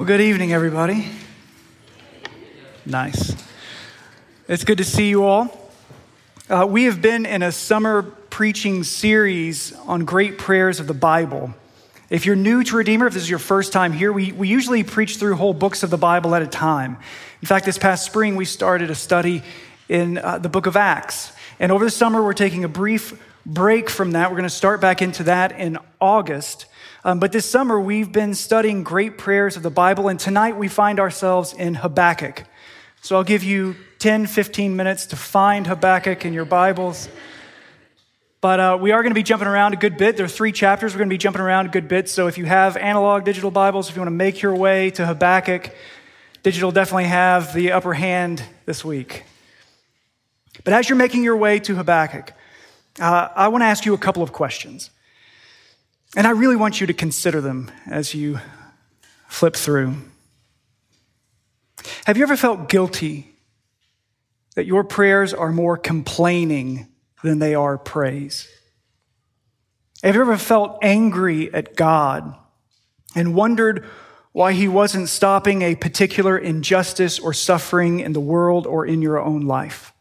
Well, good evening, everybody. Nice. It's good to see you all. Uh, we have been in a summer preaching series on great prayers of the Bible. If you're new to Redeemer, if this is your first time here, we, we usually preach through whole books of the Bible at a time. In fact, this past spring, we started a study in uh, the book of Acts. And over the summer, we're taking a brief break from that. We're going to start back into that in August. Um, but this summer, we've been studying great prayers of the Bible, and tonight we find ourselves in Habakkuk. So I'll give you 10, 15 minutes to find Habakkuk in your Bibles. But uh, we are going to be jumping around a good bit. There are three chapters. We're going to be jumping around a good bit. So if you have analog digital Bibles, if you want to make your way to Habakkuk, digital definitely have the upper hand this week. But as you're making your way to Habakkuk, uh, I want to ask you a couple of questions. And I really want you to consider them as you flip through. Have you ever felt guilty that your prayers are more complaining than they are praise? Have you ever felt angry at God and wondered why He wasn't stopping a particular injustice or suffering in the world or in your own life?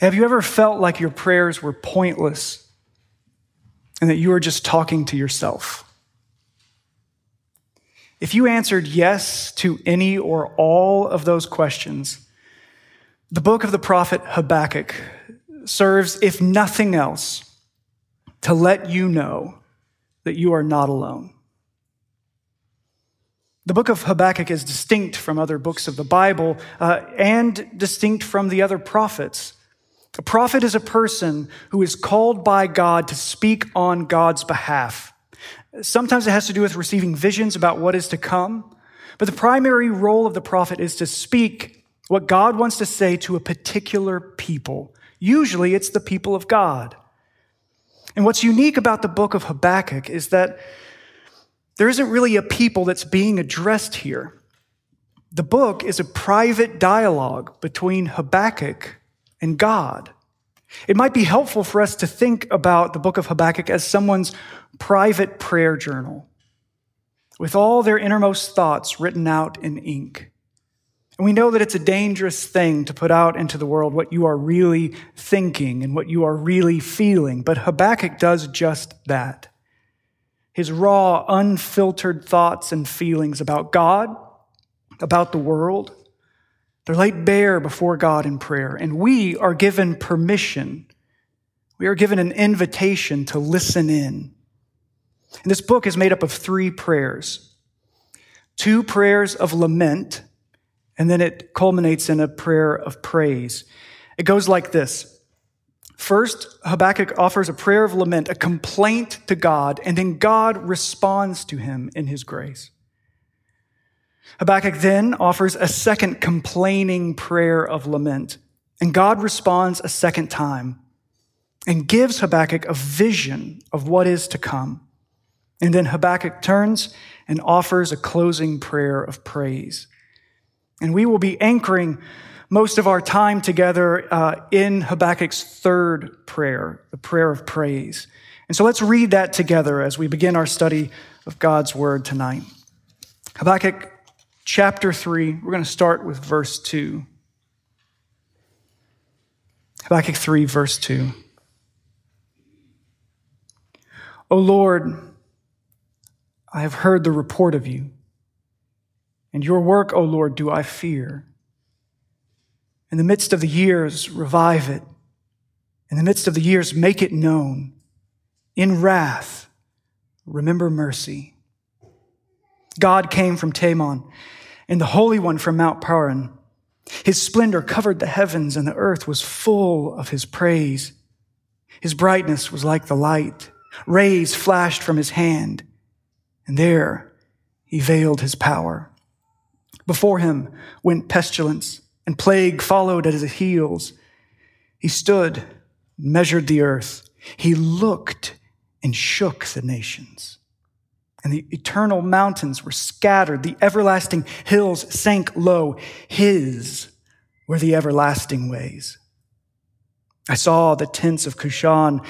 Have you ever felt like your prayers were pointless and that you are just talking to yourself? If you answered yes to any or all of those questions, the book of the prophet Habakkuk serves, if nothing else, to let you know that you are not alone. The book of Habakkuk is distinct from other books of the Bible uh, and distinct from the other prophets. A prophet is a person who is called by God to speak on God's behalf. Sometimes it has to do with receiving visions about what is to come, but the primary role of the prophet is to speak what God wants to say to a particular people. Usually it's the people of God. And what's unique about the book of Habakkuk is that there isn't really a people that's being addressed here. The book is a private dialogue between Habakkuk and God. It might be helpful for us to think about the book of Habakkuk as someone's private prayer journal with all their innermost thoughts written out in ink. And we know that it's a dangerous thing to put out into the world what you are really thinking and what you are really feeling, but Habakkuk does just that. His raw, unfiltered thoughts and feelings about God, about the world, they're laid bare before God in prayer, and we are given permission. We are given an invitation to listen in. And this book is made up of three prayers two prayers of lament, and then it culminates in a prayer of praise. It goes like this First, Habakkuk offers a prayer of lament, a complaint to God, and then God responds to him in his grace. Habakkuk then offers a second complaining prayer of lament, and God responds a second time and gives Habakkuk a vision of what is to come. And then Habakkuk turns and offers a closing prayer of praise. And we will be anchoring most of our time together uh, in Habakkuk's third prayer, the prayer of praise. And so let's read that together as we begin our study of God's word tonight. Habakkuk chapter 3. We're going to start with verse 2. Habakkuk 3, verse 2. O Lord, I have heard the report of you, and your work, O Lord, do I fear. In the midst of the years, revive it. In the midst of the years, make it known. In wrath, remember mercy. God came from Teman and the Holy One from Mount Paran. His splendor covered the heavens, and the earth was full of his praise. His brightness was like the light. Rays flashed from his hand, and there he veiled his power. Before him went pestilence, and plague followed at his heels. He stood, measured the earth. He looked and shook the nations and the eternal mountains were scattered. The everlasting hills sank low. His were the everlasting ways. I saw the tents of Cushan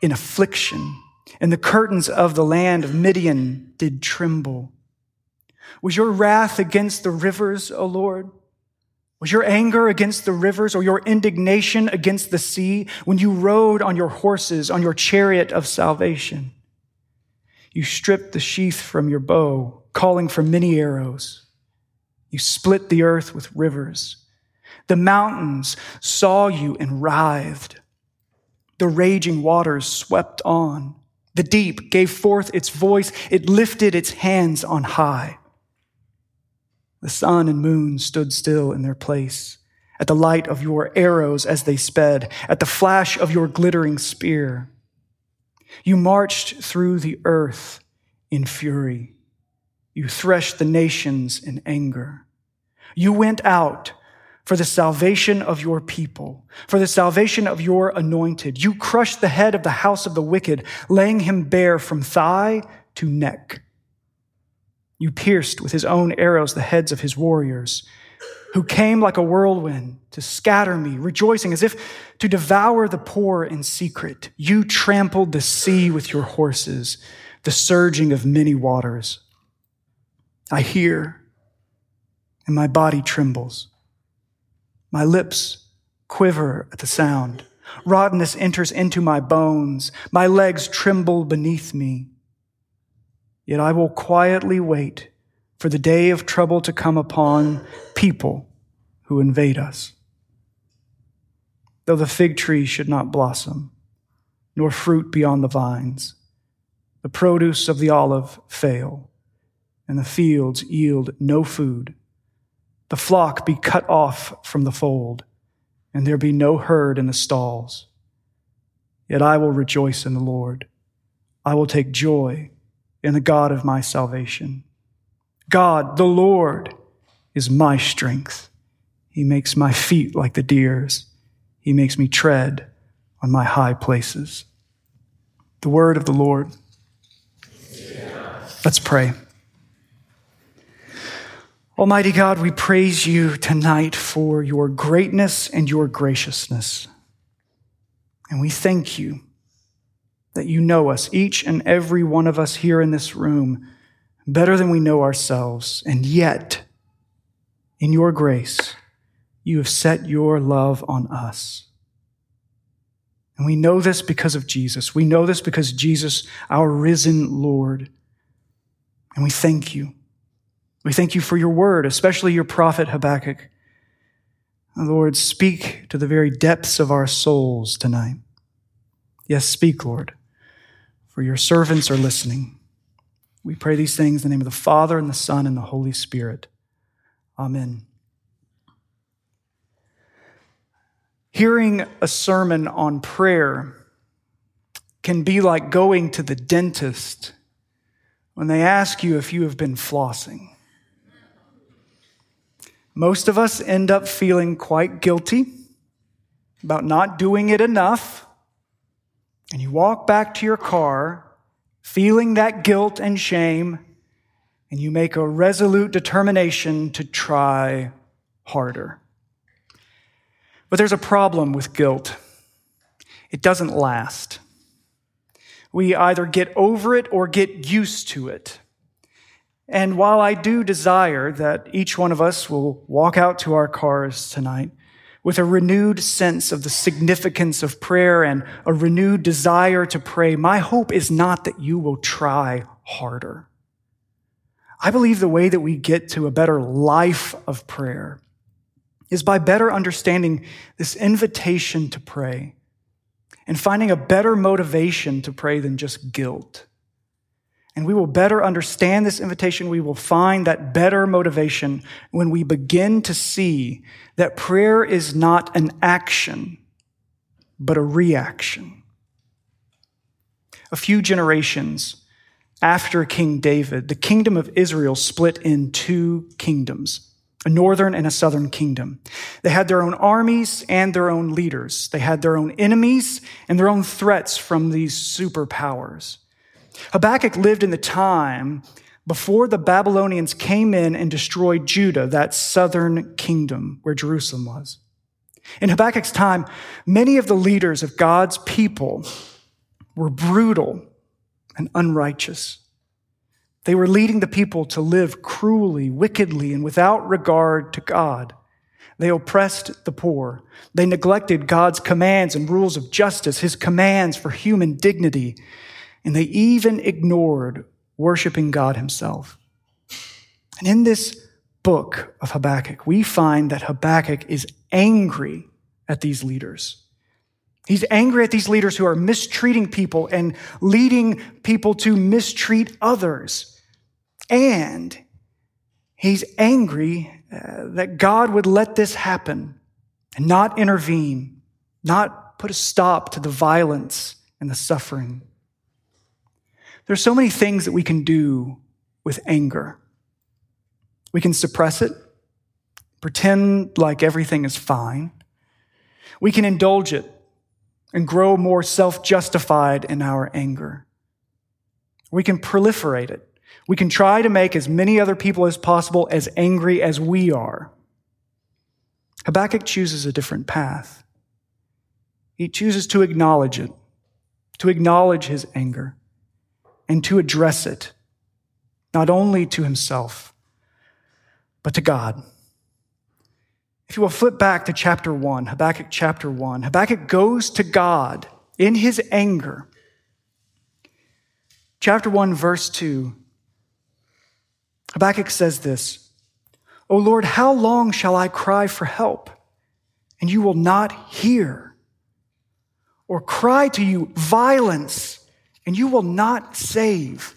in affliction, and the curtains of the land of Midian did tremble. Was your wrath against the rivers, O Lord? Was your anger against the rivers or your indignation against the sea when you rode on your horses, on your chariot of salvation? You stripped the sheath from your bow, calling for many arrows. You split the earth with rivers. The mountains saw you and writhed. The raging waters swept on. The deep gave forth its voice. It lifted its hands on high. The sun and moon stood still in their place at the light of your arrows as they sped, at the flash of your glittering spear. You marched through the earth in fury. You threshed the nations in anger. You went out for the salvation of your people, for the salvation of your anointed. You crushed the head of the house of the wicked, laying him bare from thigh to neck. You pierced with his own arrows the heads of his warriors, who came like a whirlwind to scatter me, rejoicing as if to devour the poor in secret. You trampled the sea with your horses, the surging of many waters. I hear, and my body trembles. My lips quiver at the sound. Rottenness enters into my bones. My legs tremble beneath me. Yet I will quietly wait for the day of trouble to come upon people who invade us. Though the fig tree should not blossom, nor fruit be on the vines, the produce of the olive fail, and the fields yield no food, the flock be cut off from the fold, and there be no herd in the stalls. Yet I will rejoice in the Lord. I will take joy in the God of my salvation. God, the Lord, is my strength. He makes my feet like the deer's. He makes me tread on my high places. The word of the Lord. Let's pray. Almighty God, we praise you tonight for your greatness and your graciousness. And we thank you that you know us, each and every one of us here in this room, better than we know ourselves. And yet, in your grace, you have set your love on us. And we know this because of Jesus. We know this because Jesus, our risen Lord. And we thank you. We thank you for your word, especially your prophet Habakkuk. Lord, speak to the very depths of our souls tonight. Yes, speak, Lord for your servants are listening. We pray these things in the name of the Father, and the Son, and the Holy Spirit. Amen. Hearing a sermon on prayer can be like going to the dentist when they ask you if you have been flossing. Most of us end up feeling quite guilty about not doing it enough and you walk back to your car feeling that guilt and shame, and you make a resolute determination to try harder. But there's a problem with guilt it doesn't last. We either get over it or get used to it. And while I do desire that each one of us will walk out to our cars tonight with a renewed sense of the significance of prayer and a renewed desire to pray, my hope is not that you will try harder. I believe the way that we get to a better life of prayer is by better understanding this invitation to pray and finding a better motivation to pray than just guilt and we will better understand this invitation. We will find that better motivation when we begin to see that prayer is not an action, but a reaction. A few generations after King David, the kingdom of Israel split in two kingdoms a northern and a southern kingdom. They had their own armies and their own leaders. They had their own enemies and their own threats from these superpowers. Habakkuk lived in the time before the Babylonians came in and destroyed Judah, that southern kingdom where Jerusalem was. In Habakkuk's time, many of the leaders of God's people were brutal and unrighteous. They were leading the people to live cruelly, wickedly, and without regard to God. They oppressed the poor. They neglected God's commands and rules of justice, his commands for human dignity. And they even ignored worshiping God himself. And in this book of Habakkuk, we find that Habakkuk is angry at these leaders. He's angry at these leaders who are mistreating people and leading people to mistreat others. And he's angry uh, that God would let this happen and not intervene, not put a stop to the violence and the suffering. There's so many things that we can do with anger. We can suppress it, pretend like everything is fine. We can indulge it and grow more self justified in our anger. We can proliferate it. We can try to make as many other people as possible as angry as we are. Habakkuk chooses a different path. He chooses to acknowledge it, to acknowledge his anger, and to address it, not only to himself, but to God. If you will flip back to chapter 1, Habakkuk chapter 1, Habakkuk goes to God in his anger. Chapter 1, verse 2, Habakkuk says this O Lord, how long shall I cry for help, and you will not hear? Or cry to you violence, and you will not save?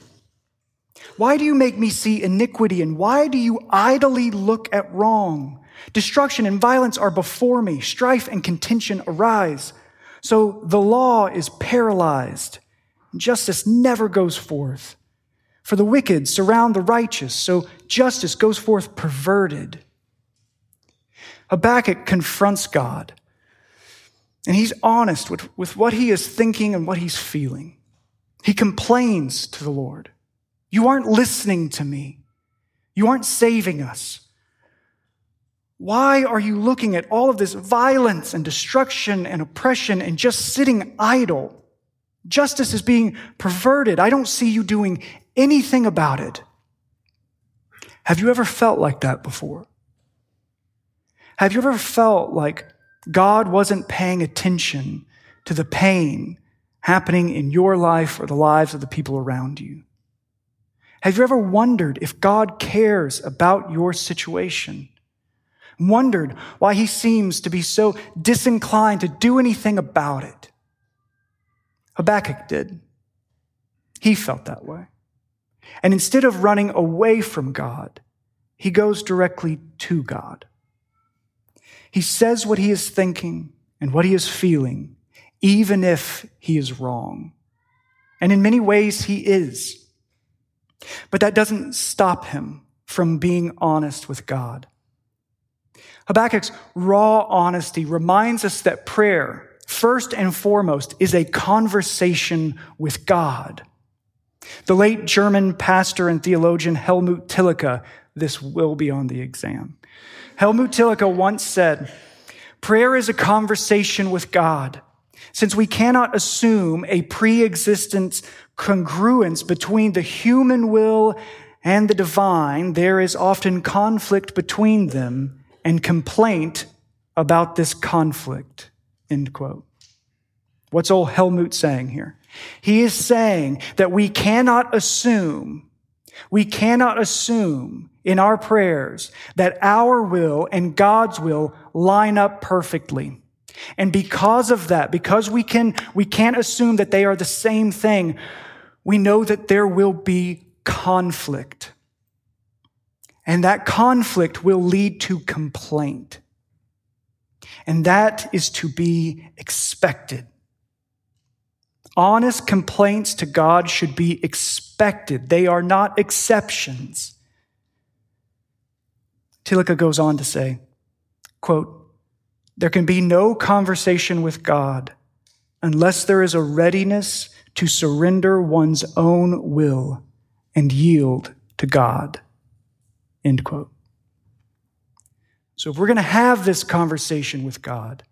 Why do you make me see iniquity, and why do you idly look at wrong? Destruction and violence are before me. Strife and contention arise. So the law is paralyzed. Justice never goes forth. For the wicked surround the righteous, so justice goes forth perverted. Habakkuk confronts God, and he's honest with, with what he is thinking and what he's feeling. He complains to the Lord You aren't listening to me, you aren't saving us. Why are you looking at all of this violence and destruction and oppression and just sitting idle? Justice is being perverted. I don't see you doing anything about it. Have you ever felt like that before? Have you ever felt like God wasn't paying attention to the pain happening in your life or the lives of the people around you? Have you ever wondered if God cares about your situation? Wondered why he seems to be so disinclined to do anything about it. Habakkuk did. He felt that way. And instead of running away from God, he goes directly to God. He says what he is thinking and what he is feeling, even if he is wrong. And in many ways, he is. But that doesn't stop him from being honest with God. Habakkuk's raw honesty reminds us that prayer, first and foremost, is a conversation with God. The late German pastor and theologian Helmut Thielicke, this will be on the exam. Helmut Thielicke once said, Prayer is a conversation with God. Since we cannot assume a pre existence congruence between the human will and the divine, there is often conflict between them and complaint about this conflict. End quote. What's old Helmut saying here? He is saying that we cannot assume, we cannot assume in our prayers that our will and God's will line up perfectly. And because of that, because we can, we can't assume that they are the same thing, we know that there will be conflict. And that conflict will lead to complaint. And that is to be expected. Honest complaints to God should be expected. They are not exceptions. Thielicke goes on to say, quote, there can be no conversation with God unless there is a readiness to surrender one's own will and yield to God. End quote. So if we're going to have this conversation with God,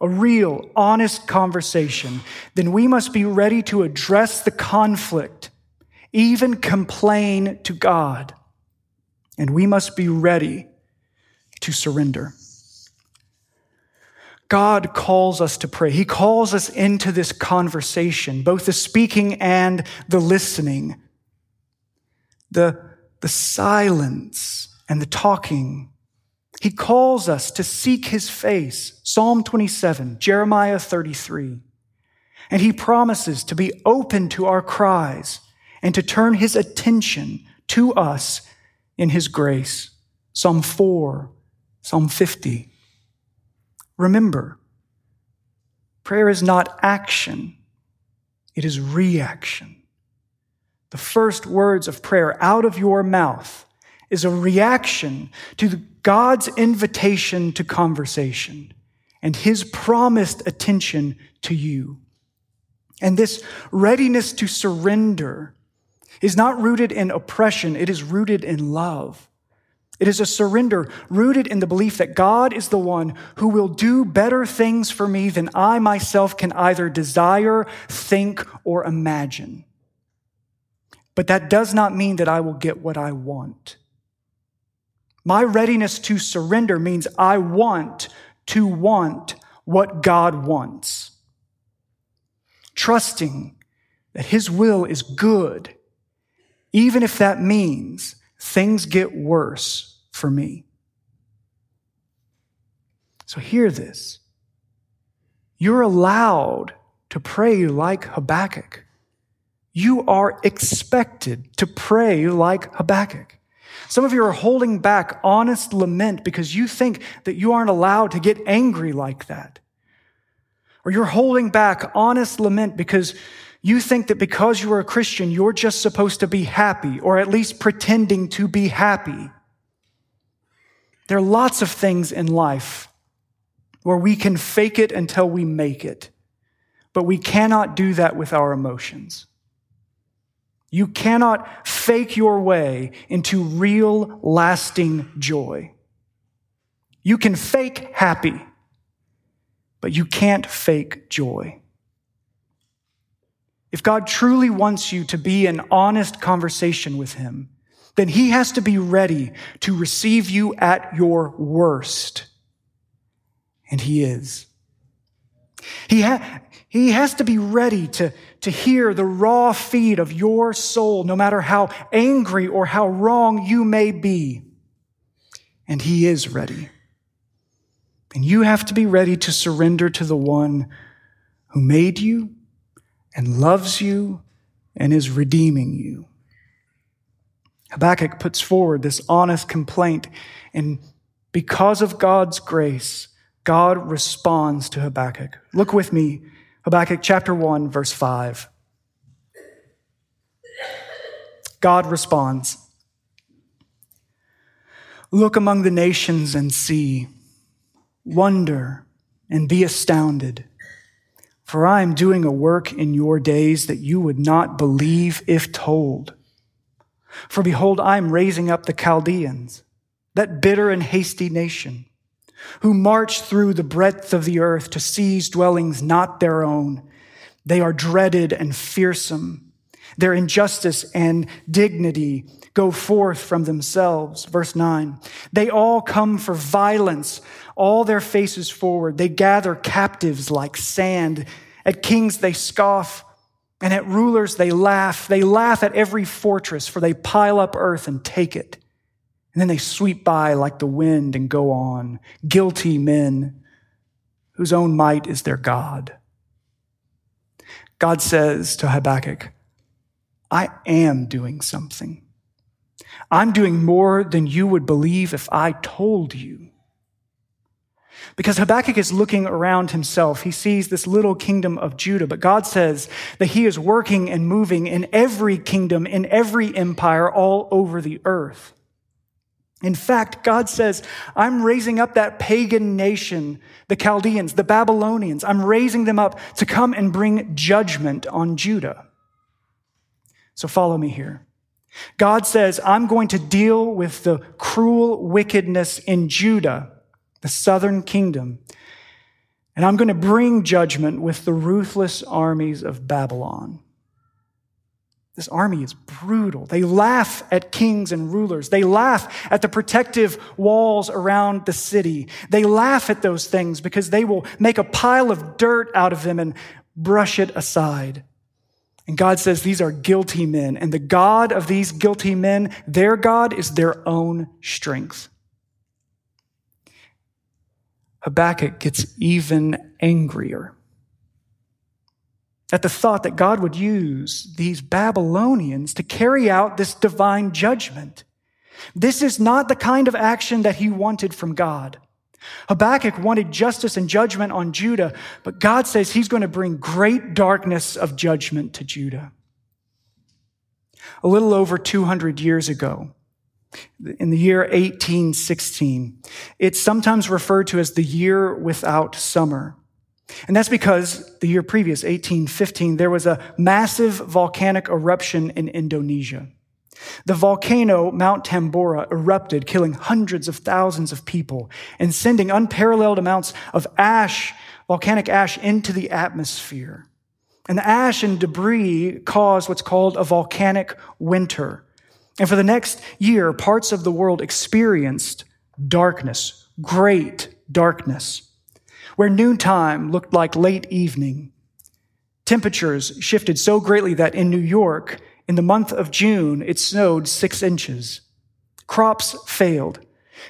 a real, honest conversation, then we must be ready to address the conflict even complain to God. And we must be ready to surrender. God calls us to pray. He calls us into this conversation, both the speaking and the listening, the, the silence and the talking. He calls us to seek his face. Psalm 27, Jeremiah 33. And he promises to be open to our cries and to turn his attention to us in his grace. Psalm 4, Psalm 50. Remember, prayer is not action, it is reaction. The first words of prayer out of your mouth is a reaction to God's invitation to conversation and his promised attention to you. And this readiness to surrender is not rooted in oppression, it is rooted in love. It is a surrender rooted in the belief that God is the one who will do better things for me than I myself can either desire, think, or imagine. But that does not mean that I will get what I want. My readiness to surrender means I want to want what God wants. Trusting that His will is good, even if that means things get worse for me. So hear this. You're allowed to pray like Habakkuk. You are expected to pray like Habakkuk. Some of you are holding back honest lament because you think that you aren't allowed to get angry like that. Or you're holding back honest lament because you think that because you are a Christian, you're just supposed to be happy, or at least pretending to be happy. There are lots of things in life where we can fake it until we make it, but we cannot do that with our emotions. You cannot fake your way into real, lasting joy. You can fake happy, but you can't fake joy. If God truly wants you to be in honest conversation with Him, then he has to be ready to receive you at your worst. And he is. He, ha- he has to be ready to, to hear the raw feed of your soul, no matter how angry or how wrong you may be. And he is ready. And you have to be ready to surrender to the one who made you and loves you and is redeeming you. Habakkuk puts forward this honest complaint, and because of God's grace, God responds to Habakkuk. Look with me, Habakkuk chapter 1, verse 5. God responds Look among the nations and see, wonder and be astounded. For I am doing a work in your days that you would not believe if told. For behold, I am raising up the Chaldeans, that bitter and hasty nation, who march through the breadth of the earth to seize dwellings not their own. They are dreaded and fearsome. Their injustice and dignity go forth from themselves. Verse 9. They all come for violence, all their faces forward. They gather captives like sand. At kings they scoff and at rulers, they laugh. They laugh at every fortress, for they pile up earth and take it. And then they sweep by like the wind and go on. Guilty men whose own might is their God. God says to Habakkuk, I am doing something. I'm doing more than you would believe if I told you. Because Habakkuk is looking around himself. He sees this little kingdom of Judah, but God says that he is working and moving in every kingdom, in every empire, all over the earth. In fact, God says, I'm raising up that pagan nation, the Chaldeans, the Babylonians. I'm raising them up to come and bring judgment on Judah. So follow me here. God says, I'm going to deal with the cruel wickedness in Judah the southern kingdom. And I'm going to bring judgment with the ruthless armies of Babylon. This army is brutal. They laugh at kings and rulers. They laugh at the protective walls around the city. They laugh at those things because they will make a pile of dirt out of them and brush it aside. And God says these are guilty men, and the God of these guilty men, their God is their own strength. Habakkuk gets even angrier at the thought that God would use these Babylonians to carry out this divine judgment. This is not the kind of action that he wanted from God. Habakkuk wanted justice and judgment on Judah, but God says he's going to bring great darkness of judgment to Judah. A little over 200 years ago, in the year 1816, it's sometimes referred to as the year without summer. And that's because the year previous, 1815, there was a massive volcanic eruption in Indonesia. The volcano Mount Tambora erupted, killing hundreds of thousands of people and sending unparalleled amounts of ash, volcanic ash, into the atmosphere. And the ash and debris caused what's called a volcanic winter. And for the next year, parts of the world experienced darkness, great darkness where noontime looked like late evening. Temperatures shifted so greatly that in New York, in the month of June, it snowed six inches. Crops failed.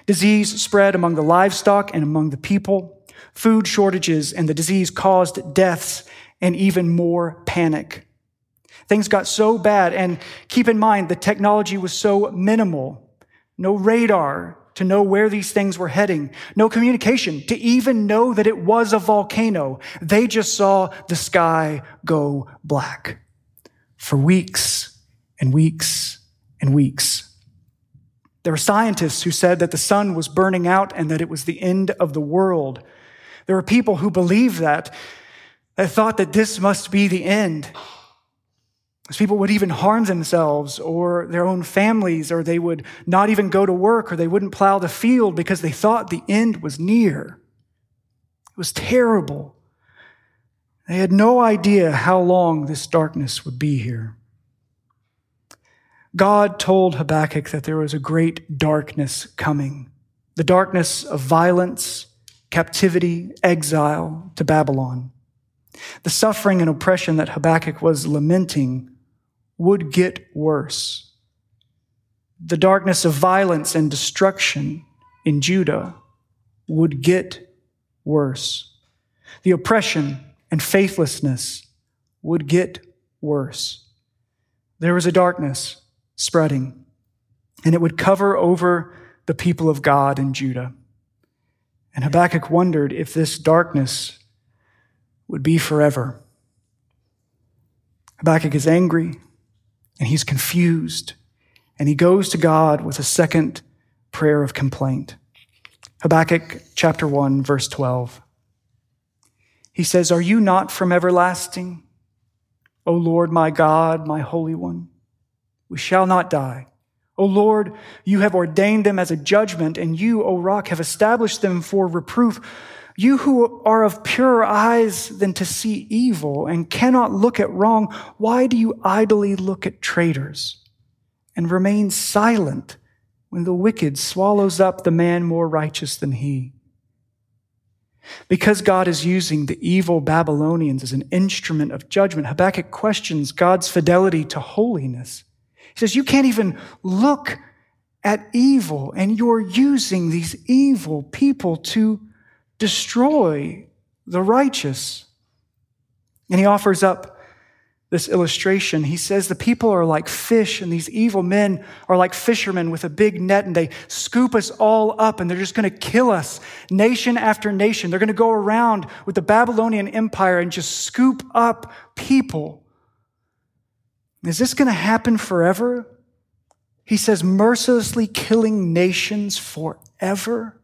Disease spread among the livestock and among the people. Food shortages and the disease caused deaths and even more panic. Things got so bad, and keep in mind, the technology was so minimal. No radar, to know where these things were heading, no communication to even know that it was a volcano. They just saw the sky go black for weeks and weeks and weeks. There were scientists who said that the sun was burning out and that it was the end of the world. There were people who believed that, that thought that this must be the end. People would even harm themselves or their own families, or they would not even go to work, or they wouldn't plow the field because they thought the end was near. It was terrible. They had no idea how long this darkness would be here. God told Habakkuk that there was a great darkness coming the darkness of violence, captivity, exile to Babylon. The suffering and oppression that Habakkuk was lamenting would get worse. The darkness of violence and destruction in Judah would get worse. The oppression and faithlessness would get worse. There was a darkness spreading, and it would cover over the people of God in Judah. And Habakkuk wondered if this darkness would be forever. Habakkuk is angry and he's confused. And he goes to God with a second prayer of complaint. Habakkuk chapter 1, verse 12. He says, Are you not from everlasting? O Lord, my God, my Holy One, we shall not die. O Lord, you have ordained them as a judgment, and you, O rock, have established them for reproof. You who are of purer eyes than to see evil and cannot look at wrong, why do you idly look at traitors and remain silent when the wicked swallows up the man more righteous than he? Because God is using the evil Babylonians as an instrument of judgment, Habakkuk questions God's fidelity to holiness. He says, You can't even look at evil, and you're using these evil people to destroy the righteous. And he offers up this illustration. He says the people are like fish, and these evil men are like fishermen with a big net, and they scoop us all up, and they're just going to kill us, nation after nation. They're going to go around with the Babylonian Empire and just scoop up people. Is this going to happen forever? He says, mercilessly killing nations forever.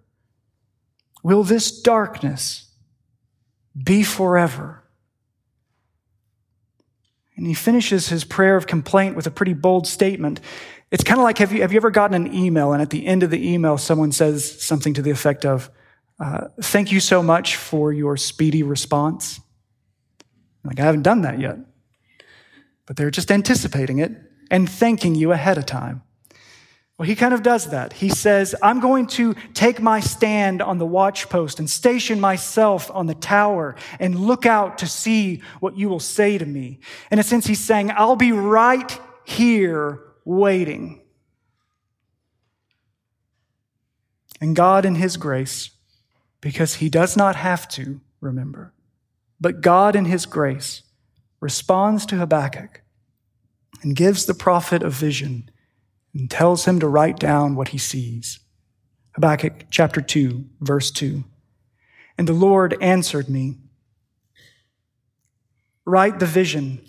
Will this darkness be forever? And he finishes his prayer of complaint with a pretty bold statement. It's kind of like have you, have you ever gotten an email and at the end of the email someone says something to the effect of, uh, Thank you so much for your speedy response? Like, I haven't done that yet. but they're just anticipating it and thanking you ahead of time. Well, he kind of does that. He says, I'm going to take my stand on the watchpost and station myself on the tower and look out to see what you will say to me. In a sense, he's saying, I'll be right here waiting. And God, in his grace, because he does not have to remember, but God, in his grace, responds to Habakkuk and gives the prophet a vision and tells him to write down what he sees. Habakkuk chapter 2, verse 2. And the Lord answered me Write the vision,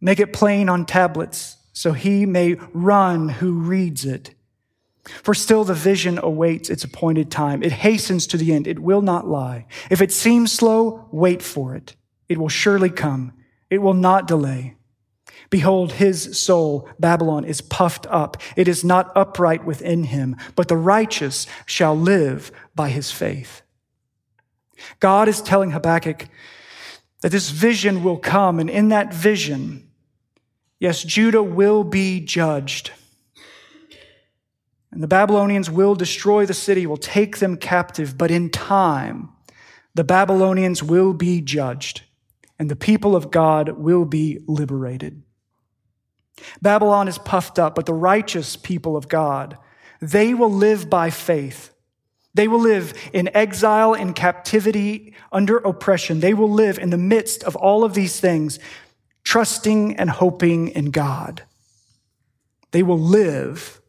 make it plain on tablets, so he may run who reads it. For still the vision awaits its appointed time. It hastens to the end. It will not lie. If it seems slow, wait for it. It will surely come. It will not delay. Behold, his soul, Babylon, is puffed up. It is not upright within him, but the righteous shall live by his faith. God is telling Habakkuk that this vision will come, and in that vision, yes, Judah will be judged. And the Babylonians will destroy the city, will take them captive, but in time, the Babylonians will be judged, and the people of God will be liberated. Babylon is puffed up, but the righteous people of God, they will live by faith. They will live in exile, in captivity, under oppression. They will live in the midst of all of these things, trusting and hoping in God. They will live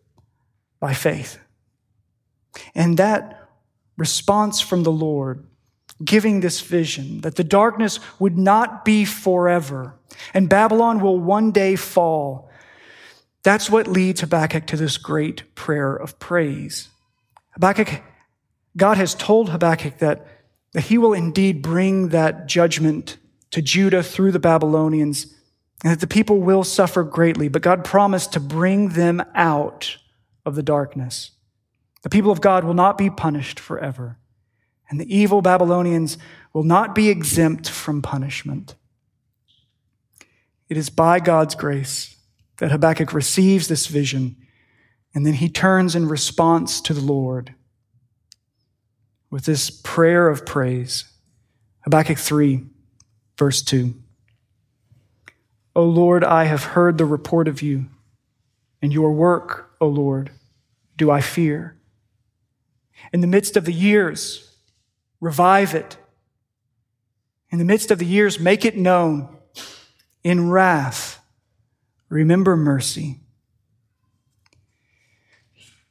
by faith. And that response from the Lord, giving this vision that the darkness would not be forever, and Babylon will one day fall. That's what leads Habakkuk to this great prayer of praise. Habakkuk, God has told Habakkuk that, that he will indeed bring that judgment to Judah through the Babylonians and that the people will suffer greatly, but God promised to bring them out of the darkness. The people of God will not be punished forever, and the evil Babylonians will not be exempt from punishment. It is by God's grace that Habakkuk receives this vision, and then he turns in response to the Lord with this prayer of praise. Habakkuk 3, verse 2. O Lord, I have heard the report of you, and your work, O Lord, do I fear. In the midst of the years, revive it. In the midst of the years, make it known in wrath, remember mercy.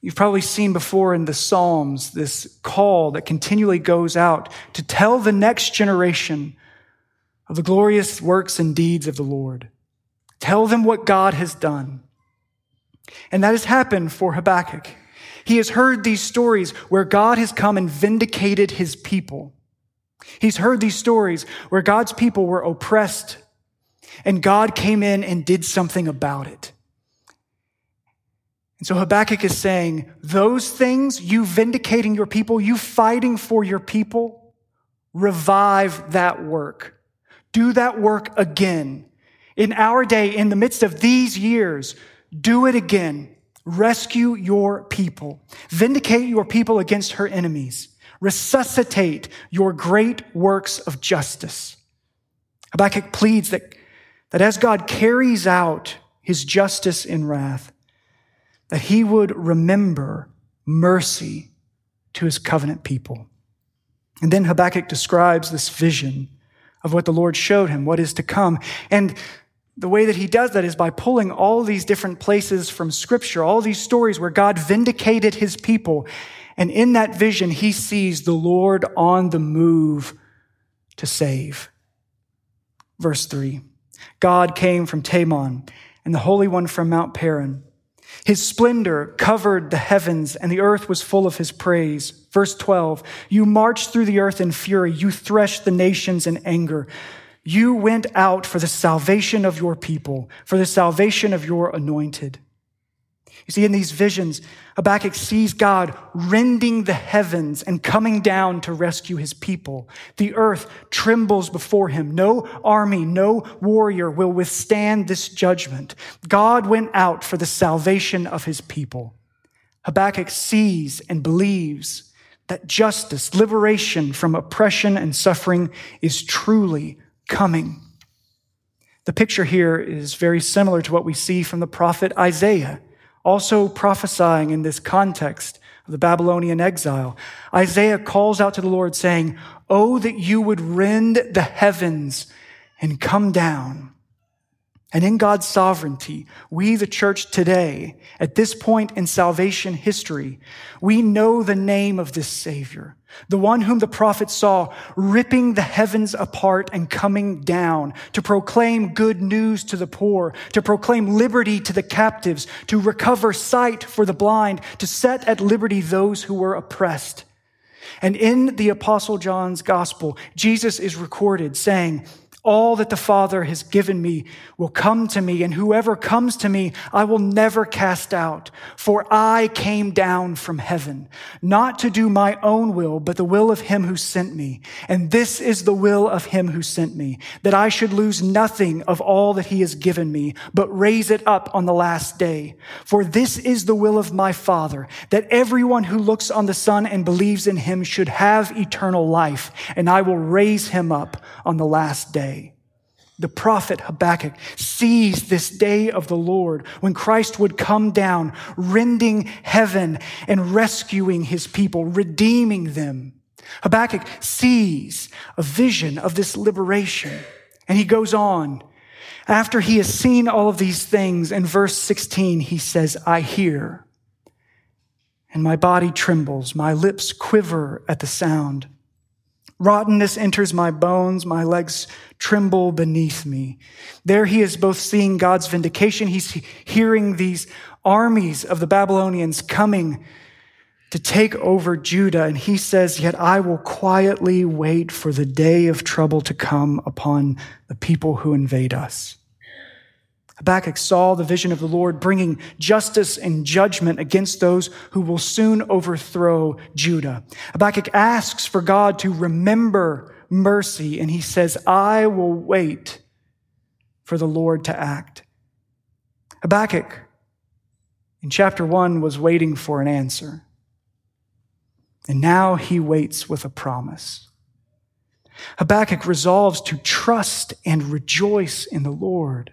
You've probably seen before in the Psalms this call that continually goes out to tell the next generation of the glorious works and deeds of the Lord. Tell them what God has done. And that has happened for Habakkuk. He has heard these stories where God has come and vindicated his people. He's heard these stories where God's people were oppressed and God came in and did something about it. And so Habakkuk is saying, those things, you vindicating your people, you fighting for your people, revive that work. Do that work again. In our day, in the midst of these years, do it again. Rescue your people. Vindicate your people against her enemies. Resuscitate your great works of justice. Habakkuk pleads that that as God carries out his justice in wrath, that he would remember mercy to his covenant people. And then Habakkuk describes this vision of what the Lord showed him, what is to come. And the way that he does that is by pulling all these different places from scripture, all these stories where God vindicated his people. And in that vision, he sees the Lord on the move to save. Verse three. God came from Teman and the Holy One from Mount Paran. His splendor covered the heavens and the earth was full of his praise. Verse 12, you marched through the earth in fury. You threshed the nations in anger. You went out for the salvation of your people, for the salvation of your anointed. You see, in these visions, Habakkuk sees God rending the heavens and coming down to rescue his people. The earth trembles before him. No army, no warrior will withstand this judgment. God went out for the salvation of his people. Habakkuk sees and believes that justice, liberation from oppression and suffering is truly coming. The picture here is very similar to what we see from the prophet Isaiah also prophesying in this context of the Babylonian exile. Isaiah calls out to the Lord saying, Oh, that you would rend the heavens and come down and in God's sovereignty, we, the church today, at this point in salvation history, we know the name of this Savior, the one whom the prophet saw ripping the heavens apart and coming down to proclaim good news to the poor, to proclaim liberty to the captives, to recover sight for the blind, to set at liberty those who were oppressed. And in the Apostle John's gospel, Jesus is recorded saying, all that the Father has given me will come to me, and whoever comes to me, I will never cast out. For I came down from heaven, not to do my own will, but the will of him who sent me. And this is the will of him who sent me, that I should lose nothing of all that he has given me, but raise it up on the last day. For this is the will of my Father, that everyone who looks on the Son and believes in him should have eternal life, and I will raise him up on the last day. The prophet Habakkuk sees this day of the Lord when Christ would come down, rending heaven and rescuing his people, redeeming them. Habakkuk sees a vision of this liberation. And he goes on. After he has seen all of these things, in verse 16, he says, I hear, and my body trembles, my lips quiver at the sound. Rottenness enters my bones, my legs tremble beneath me. There he is both seeing God's vindication, he's hearing these armies of the Babylonians coming to take over Judah, and he says, Yet I will quietly wait for the day of trouble to come upon the people who invade us. Habakkuk saw the vision of the Lord bringing justice and judgment against those who will soon overthrow Judah. Habakkuk asks for God to remember mercy, and he says, I will wait for the Lord to act. Habakkuk in chapter one was waiting for an answer. And now he waits with a promise. Habakkuk resolves to trust and rejoice in the Lord.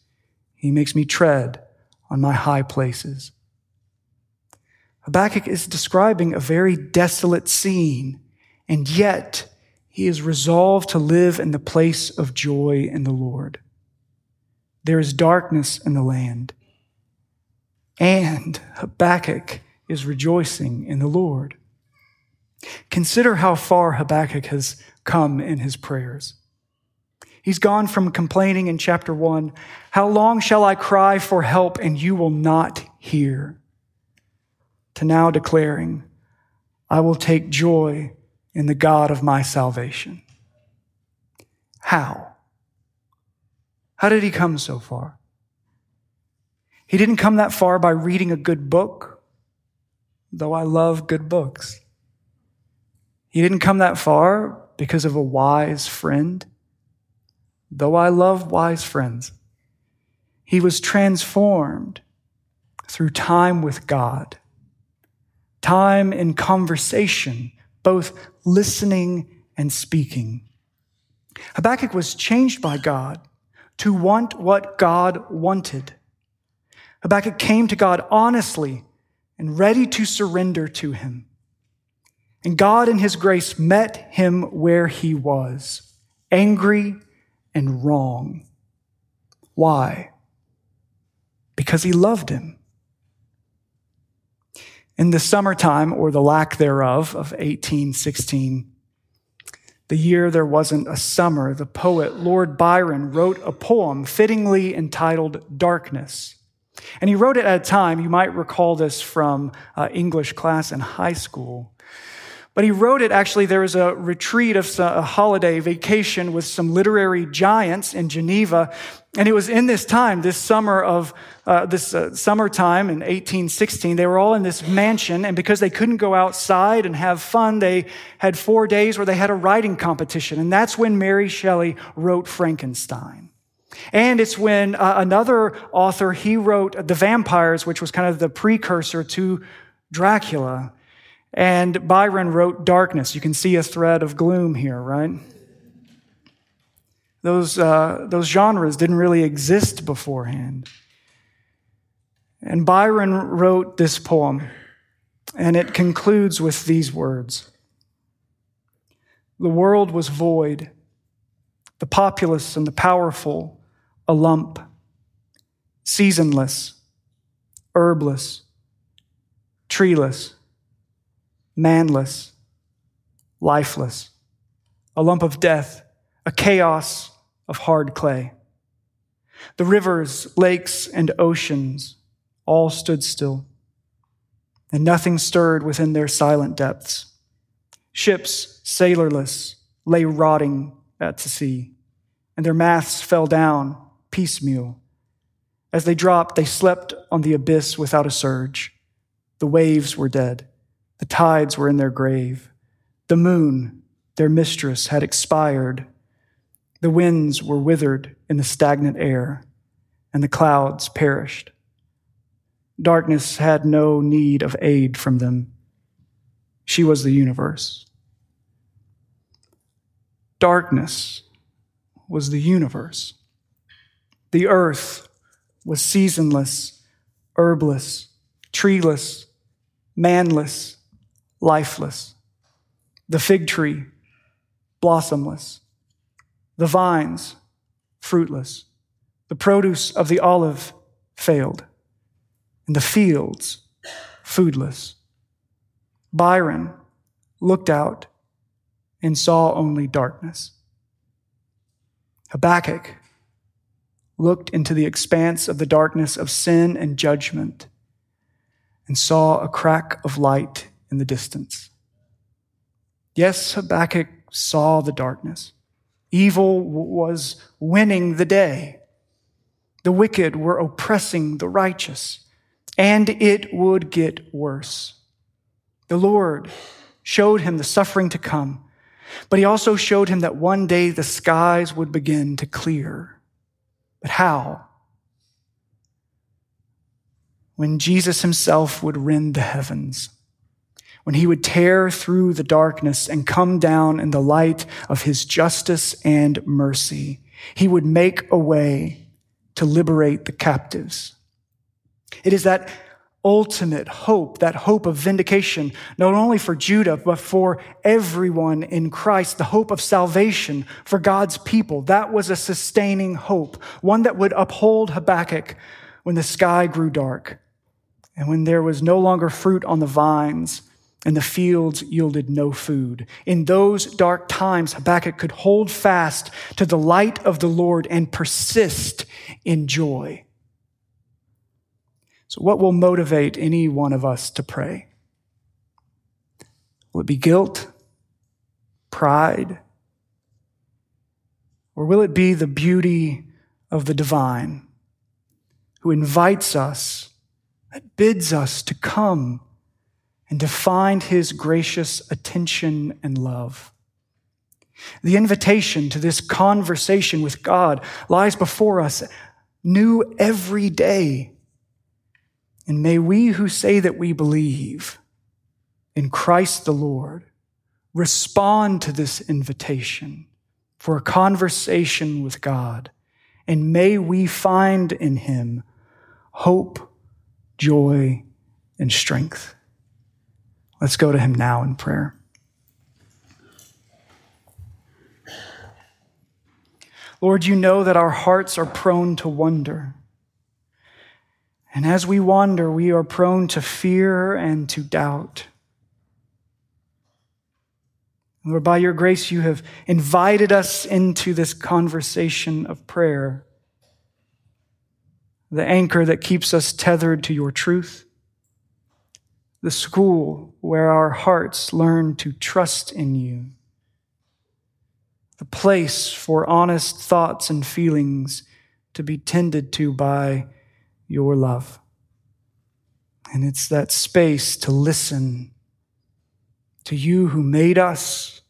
he makes me tread on my high places. Habakkuk is describing a very desolate scene, and yet he is resolved to live in the place of joy in the Lord. There is darkness in the land, and Habakkuk is rejoicing in the Lord. Consider how far Habakkuk has come in his prayers. He's gone from complaining in chapter one, How long shall I cry for help and you will not hear? to now declaring, I will take joy in the God of my salvation. How? How did he come so far? He didn't come that far by reading a good book, though I love good books. He didn't come that far because of a wise friend though I love wise friends. He was transformed through time with God, time in conversation, both listening and speaking. Habakkuk was changed by God to want what God wanted. Habakkuk came to God honestly and ready to surrender to him. And God, in his grace, met him where he was, angry and wrong. Why? Because he loved him. In the summertime, or the lack thereof, of 1816, the year there wasn't a summer, the poet Lord Byron wrote a poem fittingly entitled Darkness. And he wrote it at a time, you might recall this from uh, English class in high school. But he wrote it actually, there was a retreat of a holiday vacation with some literary giants in Geneva. And it was in this time, this summer of, uh, this uh, summertime in 1816, they were all in this mansion. And because they couldn't go outside and have fun, they had four days where they had a writing competition. And that's when Mary Shelley wrote Frankenstein. And it's when uh, another author, he wrote The Vampires, which was kind of the precursor to Dracula. And Byron wrote Darkness. You can see a thread of gloom here, right? Those, uh, those genres didn't really exist beforehand. And Byron wrote this poem, and it concludes with these words The world was void, the populous and the powerful a lump, seasonless, herbless, treeless manless, lifeless, a lump of death, a chaos of hard clay. The rivers, lakes, and oceans all stood still, and nothing stirred within their silent depths. Ships, sailorless, lay rotting at the sea, and their masts fell down piecemeal. As they dropped, they slept on the abyss without a surge. The waves were dead. The tides were in their grave. The moon, their mistress, had expired. The winds were withered in the stagnant air, and the clouds perished. Darkness had no need of aid from them. She was the universe. Darkness was the universe. The earth was seasonless, herbless, treeless, manless, lifeless, the fig tree, blossomless, the vines, fruitless, the produce of the olive failed, and the fields, foodless. Byron looked out and saw only darkness. Habakkuk looked into the expanse of the darkness of sin and judgment and saw a crack of light in the distance. Yes, Habakkuk saw the darkness. Evil was winning the day. The wicked were oppressing the righteous, and it would get worse. The Lord showed him the suffering to come, but he also showed him that one day the skies would begin to clear. But how? When Jesus himself would rend the heavens when he would tear through the darkness and come down in the light of his justice and mercy. He would make a way to liberate the captives. It is that ultimate hope, that hope of vindication, not only for Judah, but for everyone in Christ, the hope of salvation for God's people. That was a sustaining hope, one that would uphold Habakkuk when the sky grew dark and when there was no longer fruit on the vines and the fields yielded no food. In those dark times, Habakkuk could hold fast to the light of the Lord and persist in joy. So, what will motivate any one of us to pray? Will it be guilt, pride, or will it be the beauty of the divine who invites us, that bids us to come? And to find his gracious attention and love. The invitation to this conversation with God lies before us new every day. And may we who say that we believe in Christ the Lord respond to this invitation for a conversation with God. And may we find in him hope, joy, and strength. Let's go to him now in prayer. Lord, you know that our hearts are prone to wonder. And as we wander, we are prone to fear and to doubt. Lord, by your grace, you have invited us into this conversation of prayer, the anchor that keeps us tethered to your truth, the school where our hearts learn to trust in you, the place for honest thoughts and feelings to be tended to by your love. And it's that space to listen to you who made us,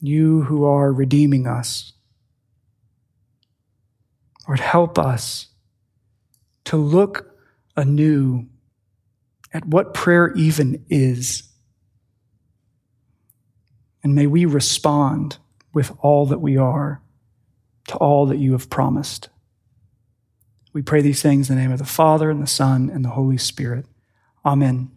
you who are redeeming us. Lord, help us to look anew at what prayer even is. And may we respond with all that we are to all that you have promised. We pray these things in the name of the Father, and the Son, and the Holy Spirit. Amen.